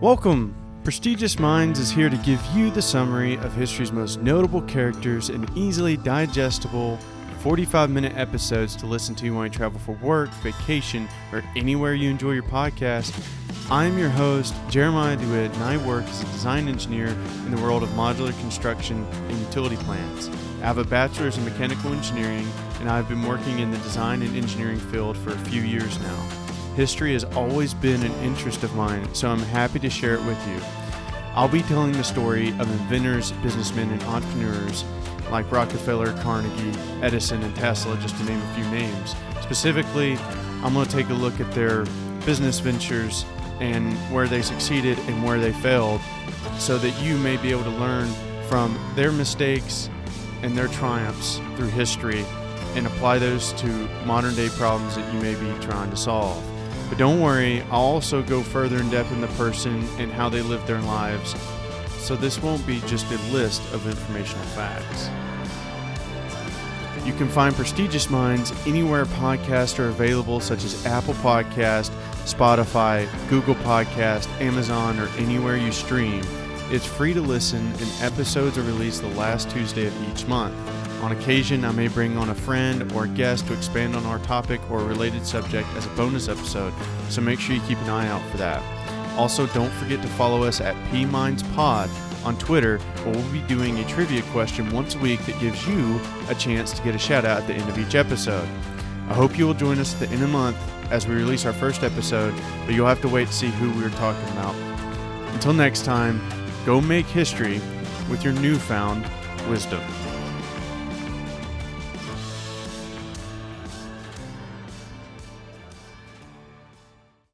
Welcome. Prestigious Minds is here to give you the summary of history's most notable characters in easily digestible 45 minute episodes to listen to when you travel for work, vacation, or anywhere you enjoy your podcast. I'm your host, Jeremiah DeWitt, and I work as a design engineer in the world of modular construction and utility plants. I have a bachelor's in mechanical engineering, and I've been working in the design and engineering field for a few years now. History has always been an interest of mine, so I'm happy to share it with you. I'll be telling the story of inventors, businessmen, and entrepreneurs like Rockefeller, Carnegie, Edison, and Tesla, just to name a few names. Specifically, I'm going to take a look at their business ventures and where they succeeded and where they failed so that you may be able to learn from their mistakes and their triumphs through history and apply those to modern day problems that you may be trying to solve. But don't worry, I'll also go further in depth in the person and how they live their lives. So this won't be just a list of informational facts. You can find Prestigious Minds anywhere podcasts are available, such as Apple Podcast, Spotify, Google Podcast, Amazon, or anywhere you stream. It's free to listen, and episodes are released the last Tuesday of each month. On occasion, I may bring on a friend or a guest to expand on our topic or related subject as a bonus episode, so make sure you keep an eye out for that. Also, don't forget to follow us at PMindsPod on Twitter, where we'll be doing a trivia question once a week that gives you a chance to get a shout out at the end of each episode. I hope you will join us at the end of the month as we release our first episode, but you'll have to wait to see who we're talking about. Until next time, go make history with your newfound wisdom.